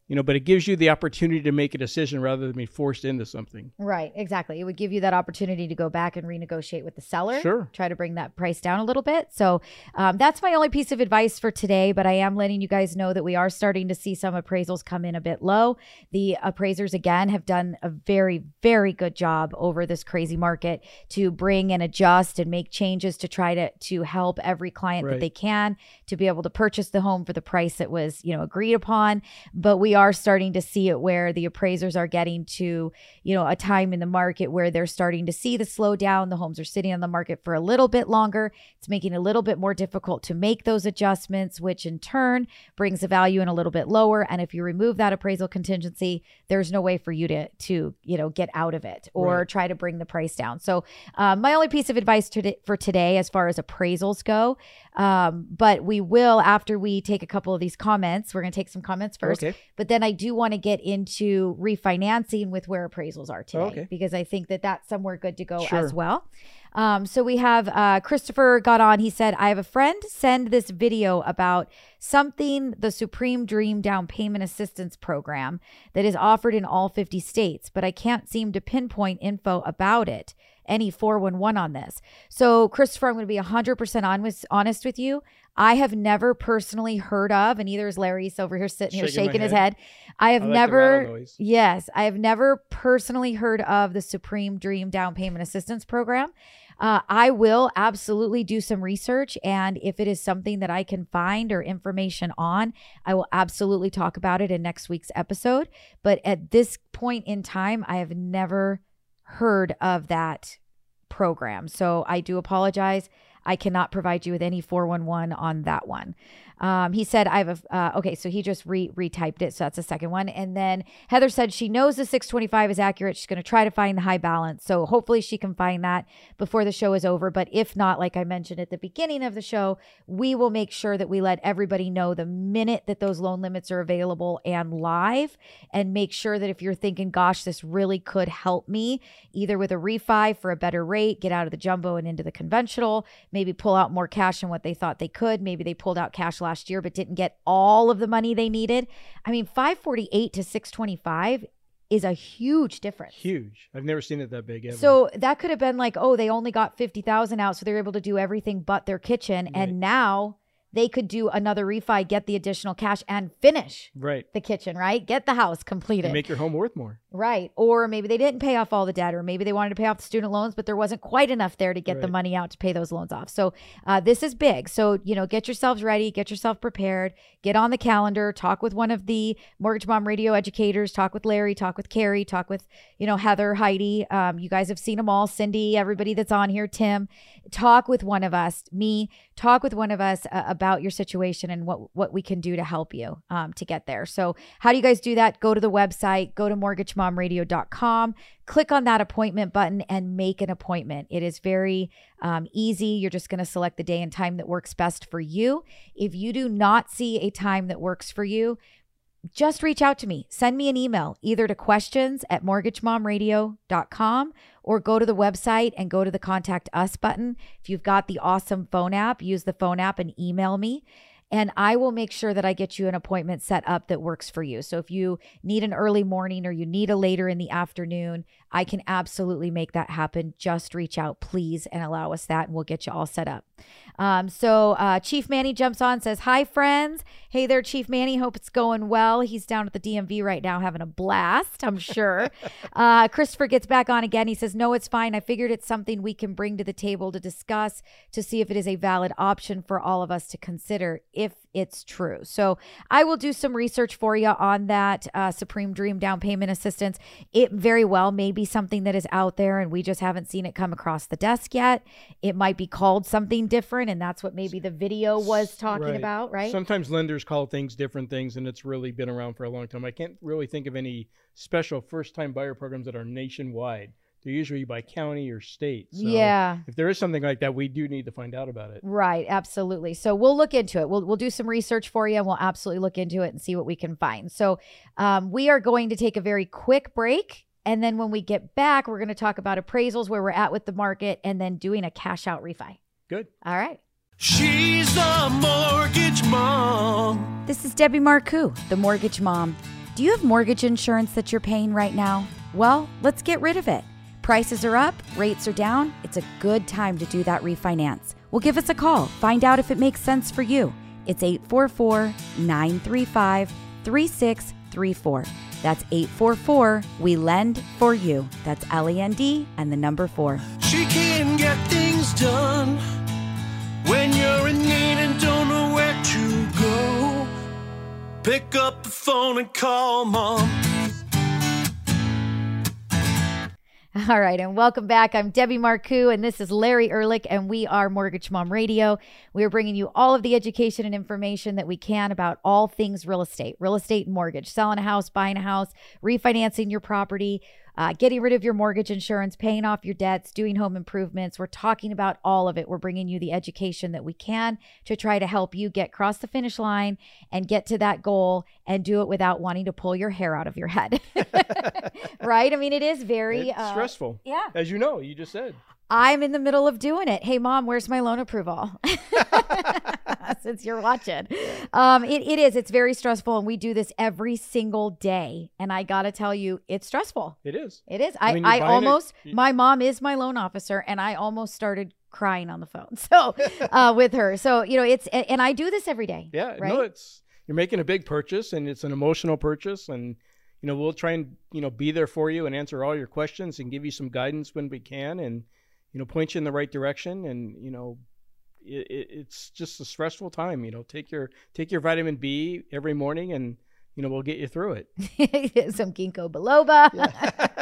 you know, but it gives you the opportunity to make a decision rather than be forced into something. Right, exactly. It would give you that opportunity to go back and renegotiate with the seller. Sure. Try to bring that price down a little bit. So um, that's my only piece of advice for today. But I am letting you guys know that we are starting to see some appraisals come in a bit low. The appraisers, again, have done a very, very good job over this crazy market to bring and adjust and make changes to try to to help every client Right. that they can to be able to purchase the home for the price that was, you know, agreed upon. But we are starting to see it where the appraisers are getting to, you know, a time in the market where they're starting to see the slowdown. The homes are sitting on the market for a little bit longer. It's making it a little bit more difficult to make those adjustments, which in turn brings the value in a little bit lower. And if you remove that appraisal contingency, there's no way for you to to you know get out of it or Right. try to bring the price down. So um, my only piece of advice to, for today, as far as appraisals go, um, but we will after we take a couple of these comments. We're going to take some comments first, Okay. but then I do want to get into refinancing with where appraisals are today Okay. because I think that that's somewhere good to go Sure. as well. Um, so we have uh, Christopher got on. He said, I have a friend send this video about something, the Supreme Dream Down Payment Assistance Program that is offered in all 50 states, but I can't seem to pinpoint info about it. Any 411 on this. So, Christopher, I'm going to be 100% honest, honest with you. I have never personally heard of, and neither is Larry. He's over here sitting here Shaking my shaking his head. head. I have I like never, yes, I have never personally heard of the Supreme Dream Down Payment Assistance Program. Uh, I will absolutely do some research. And if it is something that I can find or information on, I will absolutely talk about it in next week's episode. But at this point in time, I have never heard of that program. So I do apologize. I cannot provide you with any 411 on that one. Um, he said, I have a, uh, okay, so he just re retyped it. So that's the second one. And then Heather said she knows the 625 is accurate. She's going to try to find the high balance. So hopefully she can find that before the show is over. But if not, like I mentioned at the beginning of the show, we will make sure that we let everybody know the minute that those loan limits are available and live and make sure that if you're thinking, gosh, this really could help me either with a refi for a better rate, get out of the jumbo and into the conventional, maybe pull out more cash than what they thought they could. Maybe they pulled out cash last year but didn't get all of the money they needed. I mean, 548 to 625 is a huge difference. Huge. I've never seen it that big ever. So that could have been like, oh, they only got 50,000 out so they're able to do everything but their kitchen Right. and now they could do another refi, get the additional cash and finish right. the kitchen, right? Get the house completed. And make your home worth more. Right. Or maybe they didn't pay off all the debt, or maybe they wanted to pay off the student loans, but there wasn't quite enough there to get the money out to pay those loans off. So uh, this is big. So, you know, get yourselves ready, get yourself prepared, get on the calendar, talk with one of the Mortgage Mom radio educators, talk with Larry, talk with Carrie, talk with, you know, Heather, Heidi. Um, you guys have seen them all, Cindy, everybody that's on here, Tim. Talk with one of us, me, talk with one of us uh, about your situation and what, what we can do to help you um, to get there. So, how do you guys do that? Go to the website, go to mortgagemomradio.com, click on that appointment button, and make an appointment. It is very um, easy. You're just going to select the day and time that works best for you. If you do not see a time that works for you, just reach out to me. Send me an email either to questions at mortgagemomradio.com or go to the website and go to the contact us button. If you've got the awesome phone app, use the phone app and email me. And I will make sure that I get you an appointment set up that works for you. So if you need an early morning or you need a later in the afternoon, I can absolutely make that happen. Just reach out, please, and allow us that, and we'll get you all set up. Um, so uh, Chief Manny jumps on, says, Hi, friends. Hey there, Chief Manny. Hope it's going well. He's down at the DMV right now having a blast, I'm sure. uh, Christopher gets back on again. He says, No, it's fine. I figured it's something we can bring to the table to discuss to see if it is a valid option for all of us to consider if it's true. So I will do some research for you on that uh, Supreme Dream down payment assistance. It very well may be something that is out there and we just haven't seen it come across the desk yet. It might be called something different, and that's what maybe the video was talking Right. about, right? Sometimes lenders call things different things, and it's really been around for a long time. I can't really think of any special first-time buyer programs that are nationwide. They're usually by county or state. So yeah. If there is something like that, we do need to find out about it. Right, absolutely. So we'll look into it. We'll we'll do some research for you, and we'll absolutely look into it and see what we can find. So um, we are going to take a very quick break, and then when we get back, we're going to talk about appraisals, where we're at with the market, and then doing a cash out refi. Good. All right. She's the mortgage It's Debbie Marcoux, the mortgage mom. Do you have mortgage insurance that you're paying right now? Well, let's get rid of it. Prices are up, rates are down. It's a good time to do that refinance. Well, give us a call. Find out if it makes sense for you. It's 844 935 3634. That's 844 We Lend for You. That's L E N D and the number four. She can get things done when you're in need and don't know where to go. Pick up the phone and call mom. All right, and welcome back. I'm Debbie Marcoux, and this is Larry Ehrlich, and we are Mortgage Mom Radio. We are bringing you all of the education and information that we can about all things real estate, real estate mortgage, selling a house, buying a house, refinancing your property, uh, getting rid of your mortgage insurance, paying off your debts, doing home improvements. We're talking about all of it. We're bringing you the education that we can to try to help you get across the finish line and get to that goal and do it without wanting to pull your hair out of your head. right? I mean, it is very uh, stressful. yeah. As you know, you just said. I'm in the middle of doing it. Hey, mom, where's my loan approval? Since you're watching, um, it, it is. It's very stressful, and we do this every single day. And I got to tell you, it's stressful. It is. It is. I, I, mean, it- almost, you- my mom is my loan officer, and I almost started crying on the phone. So, uh, with her. So, you know, it's, and I do this every day. Yeah, Right. no, it's you're making a big purchase and it's an emotional purchase and you know, we'll try and, you know, be there for you and answer all your questions and give you some guidance when we can and you know, point you in the right direction and, you know, it, it, it's just a stressful time, you know. Take your take your vitamin B every morning and you know, we'll get you through it. Some ginkgo biloba. now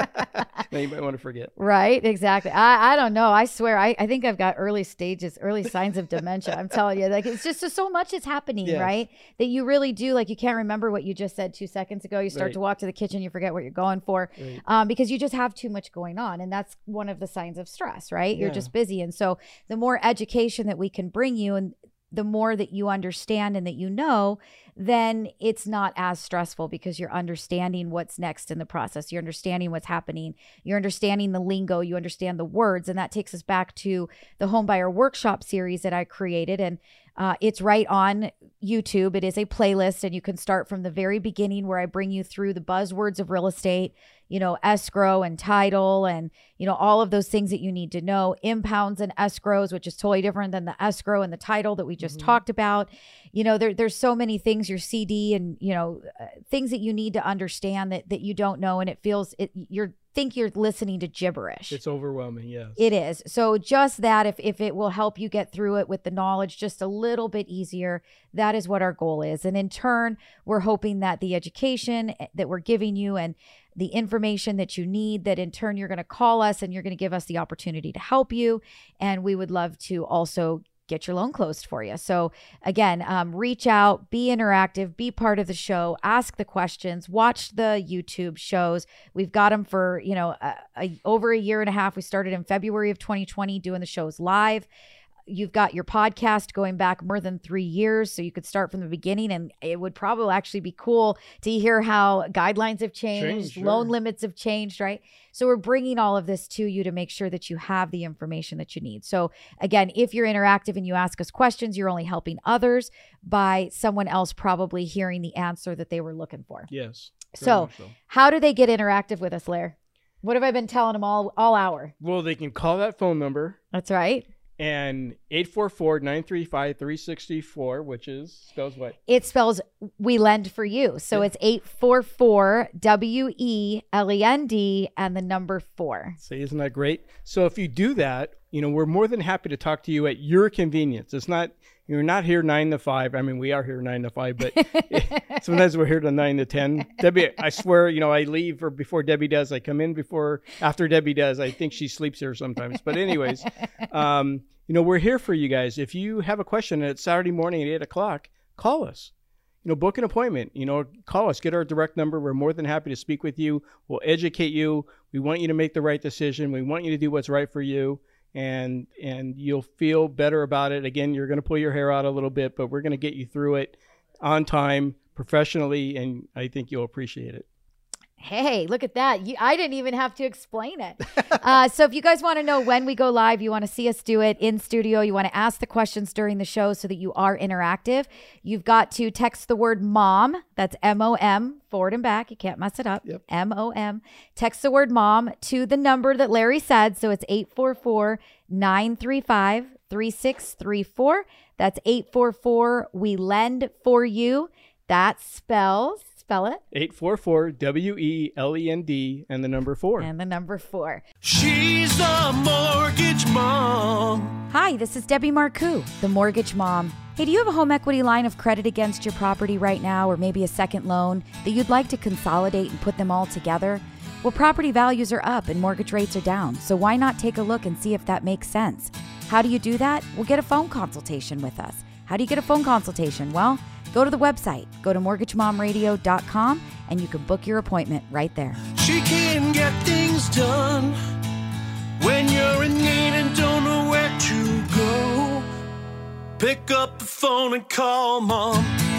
you might want to forget. Right, exactly. I, I don't know. I swear, I, I think I've got early stages, early signs of dementia. I'm telling you, like it's just there's so much is happening, Yes. right? That you really do like you can't remember what you just said two seconds ago. You start Right. to walk to the kitchen, you forget what you're going for, Right. um, because you just have too much going on, and that's one of the signs of stress, right? You're Yeah. just busy, and so the more education that we can bring you, and the more that you understand and that you know, then it's not as stressful because you're understanding what's next in the process. You're understanding what's happening. You're understanding the lingo. You understand the words. And that takes us back to the Homebuyer Workshop series that I created. And uh, it's right on YouTube. It is a playlist, and you can start from the very beginning where I bring you through the buzzwords of real estate, you know, escrow and title, and, you know, all of those things that you need to know, impounds and escrows, which is totally different than the escrow and the title that we just talked about. You know, there, there's so many things, your CD and, you know, uh, things that you need to understand that, that you don't know. And it feels, it, you're, think you're listening to gibberish. It's overwhelming, yes. It is. So just that if if it will help you get through it with the knowledge just a little bit easier, that is what our goal is. And in turn, we're hoping that the education eh, that we're giving you and the information that you need that in turn you're going to call us and you're going to give us the opportunity to help you and we would love to also get your loan closed for you. So again, um, reach out, be interactive, be part of the show, ask the questions, watch the YouTube shows. We've got them for you know a, a, over a year and a half. We started in February of 2020 doing the shows live. You've got your podcast going back more than three years, so you could start from the beginning, and it would probably actually be cool to hear how guidelines have changed, Changed, sure. loan limits have changed, right? So we're bringing all of this to you to make sure that you have the information that you need. So again, if you're interactive and you ask us questions, you're only helping others by someone else probably hearing the answer that they were looking for. Yes. very So, how do they get interactive with us, Lair? What have I been telling them all all hour? well, they can call that phone number That's right. And 844-935-364 which is spells what It spells we lend for you. So Yeah. it's 844 W E L E N D and the number 4. See, isn't that great? So if you do that, you know, we're more than happy to talk to you at your convenience. It's not you're not here nine to five. I mean, we are here nine to five, but sometimes we're here to nine to ten. Debbie, I swear, you know, I leave or before Debbie does. I come in before after Debbie does. I think she sleeps here sometimes. But anyways, um, you know, we're here for you guys. If you have a question it's Saturday morning at eight o'clock, call us. You know, book an appointment. You know, call us. Get our direct number. We're more than happy to speak with you. We'll educate you. We want you to make the right decision. We want you to do what's right for you, and and you'll feel better about it. Again, you're going to pull your hair out a little bit, but we're going to get you through it on time, professionally, and I think you'll appreciate it. Hey, look at that. You, I didn't even have to explain it. uh, so, if you guys want to know when we go live, you want to see us do it in studio, you want to ask the questions during the show so that you are interactive, you've got to text the word mom. That's M O M, forward and back. You can't mess it up. M O M. Text the word mom to the number that Larry said. So, it's 844 935 3634. That's 844 We Lend For You. That spells, spell it, 844 W E L E N D and the number four. and the number four. She's the mortgage mom. Hi, this is Debbie Marcoux, the mortgage mom. Hey, do you have a home equity line of credit against your property right now, or maybe a second loan that you'd like to consolidate and put them all together? Well, property values are up and mortgage rates are down, so why not take a look and see if that makes sense? How do you do that? Well, get a phone consultation with us. How do you get a phone consultation? Well, go to the website, go to mortgagemomradio.com, and you can book your appointment right there. She can get things done when you're in need and don't know where to go. Pick up the phone and call mom.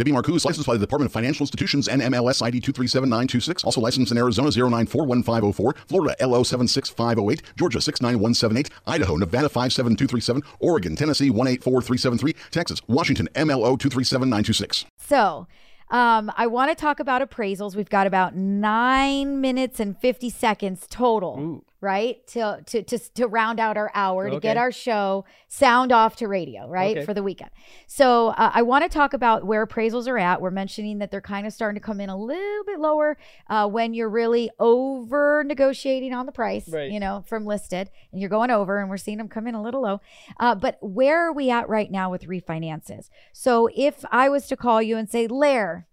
Debbie Marcoux licensed by the Department of Financial Institutions and MLS ID 237926. Also licensed in Arizona 0941504, Florida LO 76508, Georgia 69178, Idaho, Nevada 57237, Oregon, Tennessee 184373, Texas, Washington MLO 237926. So, um, I want to talk about appraisals. We've got about nine minutes and 50 seconds total, right? To, to, to, to round out our hour to get our show sound off to radio, right? Okay. For the weekend. So, uh, I want to talk about where appraisals are at. We're mentioning that they're kind of starting to come in a little bit lower uh, when you're really over negotiating on the price, Right. you know, from listed and you're going over and we're seeing them come in a little low. Uh, but where are we at right now with refinances? So if I was to call you and say, Lair,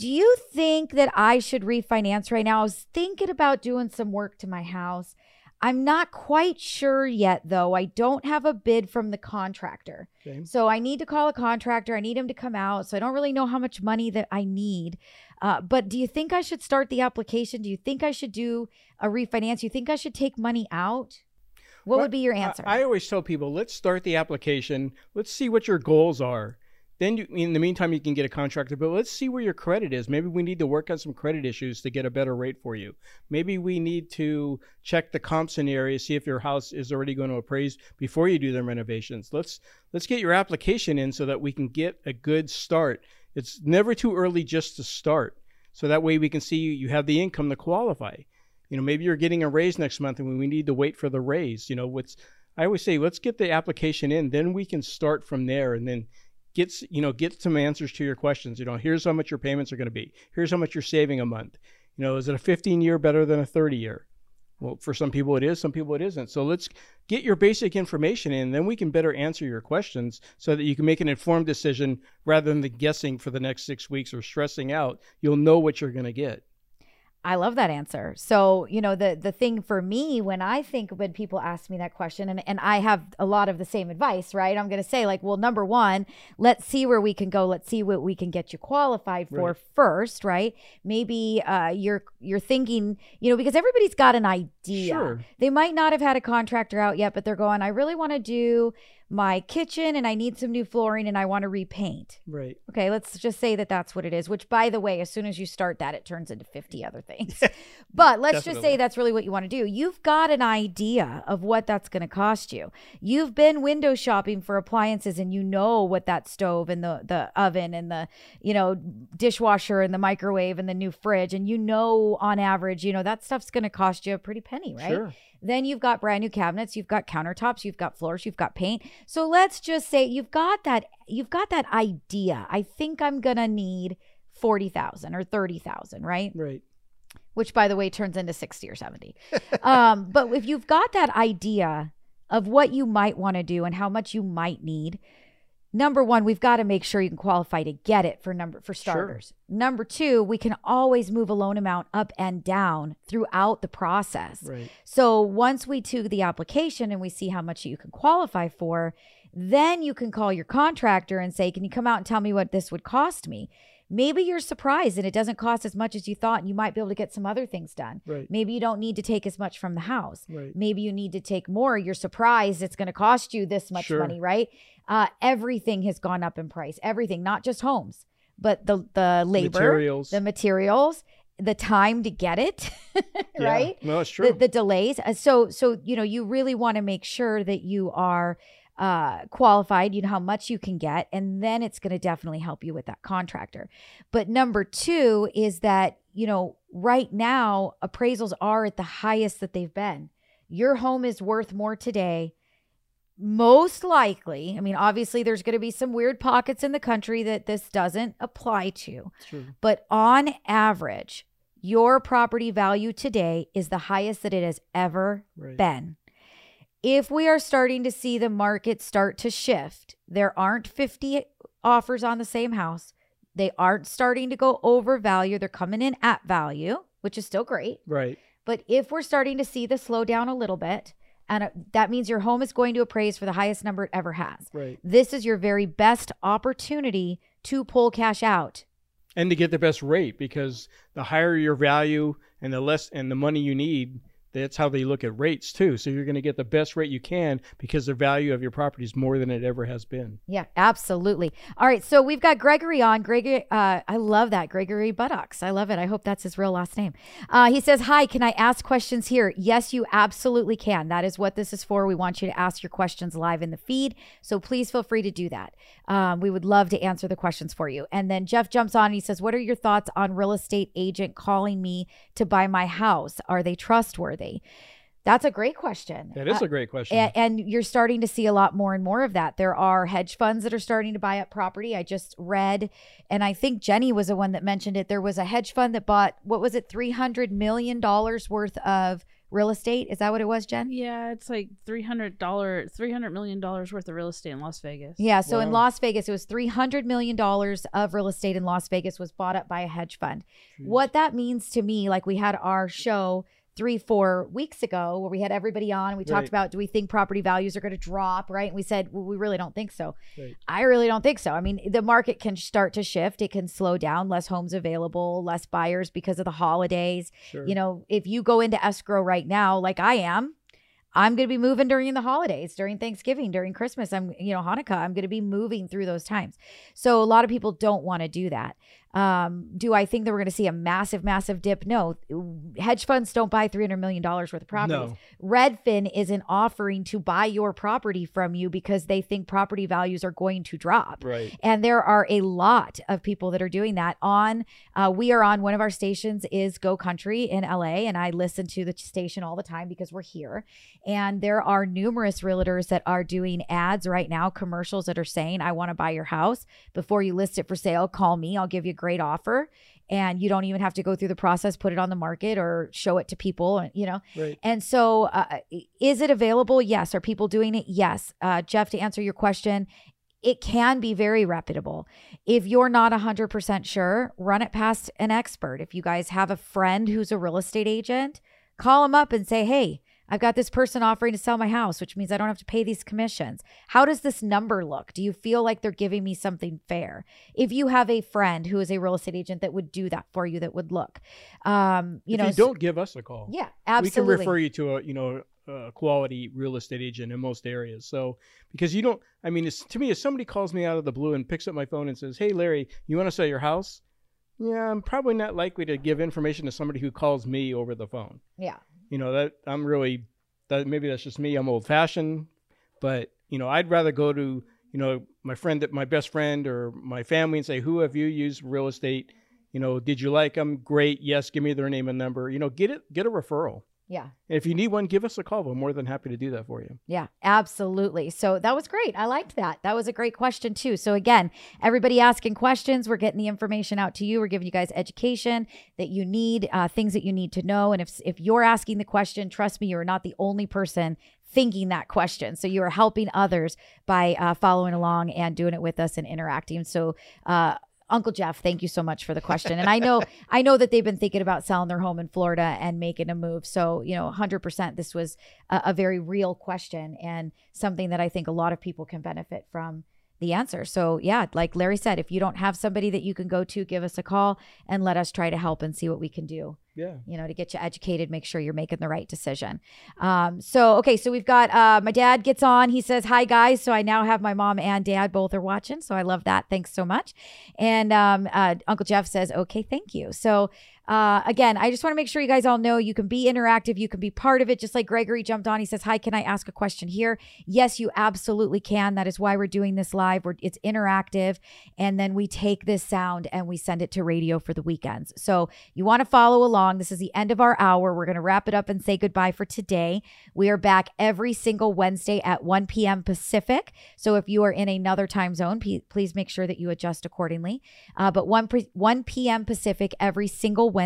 do you think that I should refinance right now? I was thinking about doing some work to my house. I'm not quite sure yet, though. I don't have a bid from the contractor. Okay. So I need to call a contractor. I need him to come out. So I don't really know how much money that I need. Uh, but do you think I should start the application? Do you think I should do a refinance? You think I should take money out? What Well, would be your I- answer? I, always tell people, let's start the application. Let's see what your goals are. Then, you, in the meantime, you can get a contractor. But let's see where your credit is. Maybe we need to work on some credit issues to get a better rate for you. Maybe we need to check the comps in the area, see if your house is already going to appraise before you do the renovations. Let's let's get your application in so that we can get a good start. It's never too early just to start. So that way we can see you, you have the income to qualify you know maybe you're getting a raise next month and we need to wait for the raise you know what's i always say let's get the application in then we can start from there and then get you know get some answers to your questions. You know here's how much your payments are going to be. Here's how much you're saving a month. You know is it a 15 year better than a 30 year? Well for some people it is some people it isn't. So let's get your basic information in then we can better answer your questions so that you can make an informed decision rather than the guessing for the next six weeks or stressing out. You'll know what you're going to get I love that answer. So, you know, the the thing for me when I think when people ask me that question and and I have a lot of the same advice, right? I'm going to say like, well, number 1, let's see where we can go. Let's see what we can get you qualified for Right. first, right? Maybe uh you're you're thinking, you know, because everybody's got an idea. Sure. They might not have had a contractor out yet, but they're going, I really want to do my kitchen and I need some new flooring and I want to repaint. right Okay, let's just say that that's what it is, which by the way, as soon as you start that, it turns into 50 other things. but let's just say that's really what you want to do. You've got an idea of what that's going to cost you. You've been window shopping for appliances and you know what that stove and the, the oven and the, you know, dishwasher and the microwave and the new fridge. And you know, on average, you know, that stuff's going to cost you a pretty penny, right? Sure. Then you've got brand new cabinets, you've got countertops, you've got floors, you've got paint. So let's just say you've got that you've got that idea. I think I'm going to need 40,000 or 30,000, right? right Which by the way turns into 60 or 70. um but if you've got that idea of what you might want to do and how much you might need, number 1, we've got to make sure you can qualify to get it for number for starters. Number 2, we can always move a loan amount up and down throughout the process. right So once we do the application and we see how much you can qualify for, then you can call your contractor and say, Can you come out and tell me what this would cost me? Maybe you're surprised and it doesn't cost as much as you thought, and you might be able to get some other things done. Right. Maybe you don't need to take as much from the house. Right. Maybe you need to take more. You're surprised it's going to cost you this much Sure. money, right? Uh, everything has gone up in price. Everything, not just homes, but the the labor, Materials. the materials, the time to get it, Yeah. right? No, it's true. the, the delays. Uh, So so you know you really want to make sure that you are uh, qualified. You know how much you can get, and then it's going to definitely help you with that contractor. But number two is that you know right now appraisals are at the highest that they've been. Your home is worth more today. Most likely, I mean, obviously, there's going to be some weird pockets in the country that this doesn't apply to. True. But on average, your property value today is the highest that it has ever Right. been. If we are starting to see the market start to shift, there aren't 50 offers on the same house. They aren't starting to go over value. They're coming in at value, which is still great. Right. But if we're starting to see the slowdown a little bit, and uh, that means your home is going to appraise for the highest number it ever has. Right. This is your very best opportunity to pull cash out And to get the best rate because the higher your value and the less and the money you need, that's how they look at rates too. So you're going to get the best rate you can because the value of your property is more than it ever has been. Yeah, absolutely. All right, so we've got Gregory on. Gregory, uh, I love that. Gregory Buttocks. I love it. I hope that's his real last name. Uh, he says, Hi, can I ask questions here? Yes, you absolutely can. That is what this is for. We want you to ask your questions live in the feed. So please feel free to do that. Um, we would love to answer the questions for you. And then Jeff jumps on and he says, What are your thoughts on real estate agent calling me to buy my house? Are they trustworthy? That's a great question. That is Uh, a great question. and, and you're starting to see a lot more and more of that. There are hedge funds that are starting to buy up property. I just read, and I think Jenny was the one that mentioned it. There was a hedge fund that bought, what was it, $300 million worth of real estate. Is that what it was, Jen? Yeah, it's like three hundred dollar, three hundred million dollars worth of real estate in Las Vegas. Yeah. So in Las Vegas, it was $300 million of real estate in Las Vegas was bought up by a hedge fund. What that means to me, like we had our show three, four weeks ago where we had everybody on and we talked about do we think property values are going to drop, right? And we said, well, we really don't think so. Right. I really don't think so. I mean, the market can start to shift, it can slow down, less homes available, less buyers because of the holidays. Sure. You know, if you go into escrow right now, like I am, I'm going to be moving during the holidays, during Thanksgiving, during Christmas. I'm, you know, Hanukkah. I'm going to be moving through those times. So a lot of people don't want to do that. Um, do I think that we're going to see a massive, massive dip? No. Hedge funds don't buy $300 million worth of properties. No. Redfin isn't offering to buy your property from you because they think property values are going to drop. Right. And there are a lot of people that are doing that. On, uh, we are on one of our stations is Go Country in LA, and I listen to the station all the time because we're here. And there are numerous realtors that are doing ads right now, commercials that are saying, "I want to buy your house. Before you list it for sale, call me. I'll give you a great offer." And you don't even have to go through the process, put it on the market, or show it to people. You know, Right. and so, uh, is it available? Yes. Are people doing it? Yes. Uh, Jeff, to answer your question, it can be very reputable. If you're not 100% sure, run it past an expert. If you guys have a friend who's a real estate agent, call them up and say, hey, I've got this person offering to sell my house, which means I don't have to pay these commissions. How does this number look? Do you feel like they're giving me something fair? If you have a friend who is a real estate agent that would do that for you, that would look, um, you if know, you don't give us a call. yeah, absolutely. We can refer you to a you know a quality real estate agent in most areas. So because you don't, I mean, it's, to me, if somebody calls me out of the blue and picks up my phone and says, "Hey, Larry, you want to sell your house?" Yeah, I'm probably not likely to give information to somebody who calls me over the phone. yeah. You know that I'm really that maybe that's just me. I'm old fashioned, but you know I'd rather go to you know my friend that my best friend or my family and say, "Who have you used real estate?" You know, did you like them? Great. Yes, give me their name and number. You know, get it, get a referral. Yeah. And if you need one, give us a call. We're more than happy to do that for you. Yeah, absolutely. So that was great. I liked that. That was a great question, too. So, again, everybody asking questions, we're getting the information out to you. We're giving you guys education that you need, uh, things that you need to know. And if, if you're asking the question, trust me, you're not the only person thinking that question. So, you are helping others by uh, following along and doing it with us and interacting. So, uh, Uncle Jeff, thank you so much for the question. And I know I know that they've been thinking about selling their home in Florida and making a move. So, you know, 100% this was a, a very real question and something that I think a lot of people can benefit from the answer. So, yeah, like Larry said, if you don't have somebody that you can go to, give us a call and let us try to help and see what we can do Yeah. you know, to get you educated, make sure you're making the right decision. Um, so, okay, so we've got uh, my dad gets on. He says, Hi, guys. So I now have my mom and dad both are watching. So I love that. Thanks so much. And um, uh, Uncle Jeff says, Okay, thank you. So, uh, again, I just want to make sure you guys all know you can be interactive. You can be part of it. Just like Gregory jumped on, he says, "Hi, can I ask a question here?" Yes, you absolutely can. That is why we're doing this live. We're, it's interactive, and then we take this sound and we send it to radio for the weekends. So you want to follow along. This is the end of our hour. We're going to wrap it up and say goodbye for today. We are back every single Wednesday at 1 p.m. Pacific. So if you are in another time zone, p- please make sure that you adjust accordingly. Uh, but 1 pre- 1 p.m. Pacific every single Wednesday.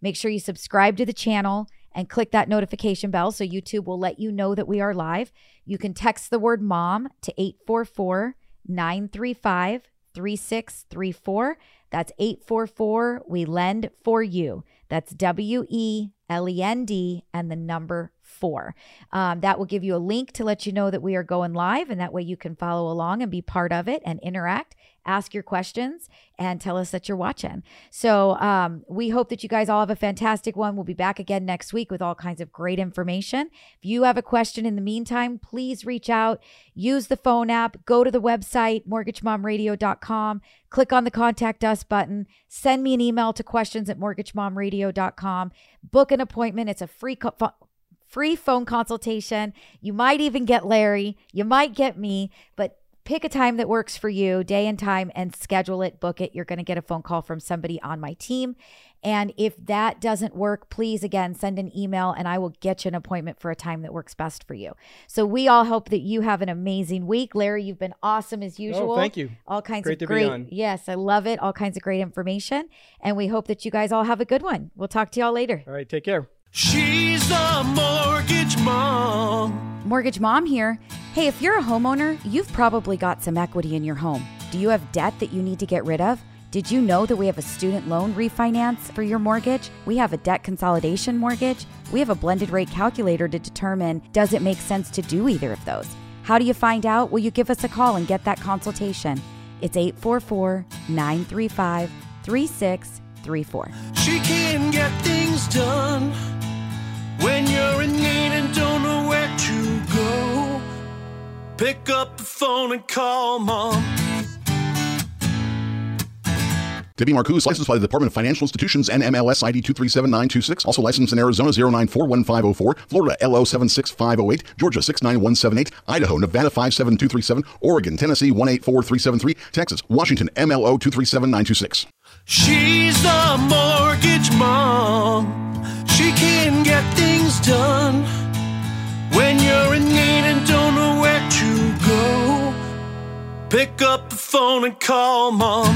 Make sure you subscribe to the channel and click that notification bell so YouTube will let you know that we are live. You can text the word mom to 844 935 3634. That's 844 We Lend for You. That's W E L E N D and the number Um, that will give you a link to let you know that we are going live, and that way you can follow along and be part of it and interact, ask your questions, and tell us that you're watching. So um, we hope that you guys all have a fantastic one. We'll be back again next week with all kinds of great information. If you have a question in the meantime, please reach out, use the phone app, go to the website, mortgagemomradio.com, click on the contact us button, send me an email to questions at mortgagemomradio.com, book an appointment. It's a free co- free phone consultation. You might even get Larry, you might get me, but pick a time that works for you, day and time, and schedule it, book it. You're going to get a phone call from somebody on my team. And if that doesn't work, please again send an email and I will get you an appointment for a time that works best for you. So we all hope that you have an amazing week. Larry, you've been awesome as usual. Oh, thank you. All kinds Great of to be great. on. Yes, I love it. All kinds of great information. And we hope that you guys all have a good one. We'll talk to y'all later. All right. Take care. She's the mortgage mom. Mortgage Mom here. Hey, if you're a homeowner, you've probably got some equity in your home. Do you have debt that you need to get rid of? Did you know that we have a student loan refinance for your mortgage? We have a debt consolidation mortgage. We have a blended rate calculator to determine does it make sense to do either of those? How do you find out? Will you give us a call and get that consultation? It's 844 935 3634. She can get things done when you're in need and don't know where to go. Pick up the phone and call mom. Debbie Marcoux, licensed by the Department of Financial Institutions and MLS ID 237926. Also licensed in Arizona 0941504, Florida LO 76508, Georgia 69178, Idaho, Nevada 57237, Oregon, Tennessee 184373, Texas, Washington MLO 237926. She's the mortgage mom. She can get things done when you're in need and don't know where to go. Pick up the phone and call mom.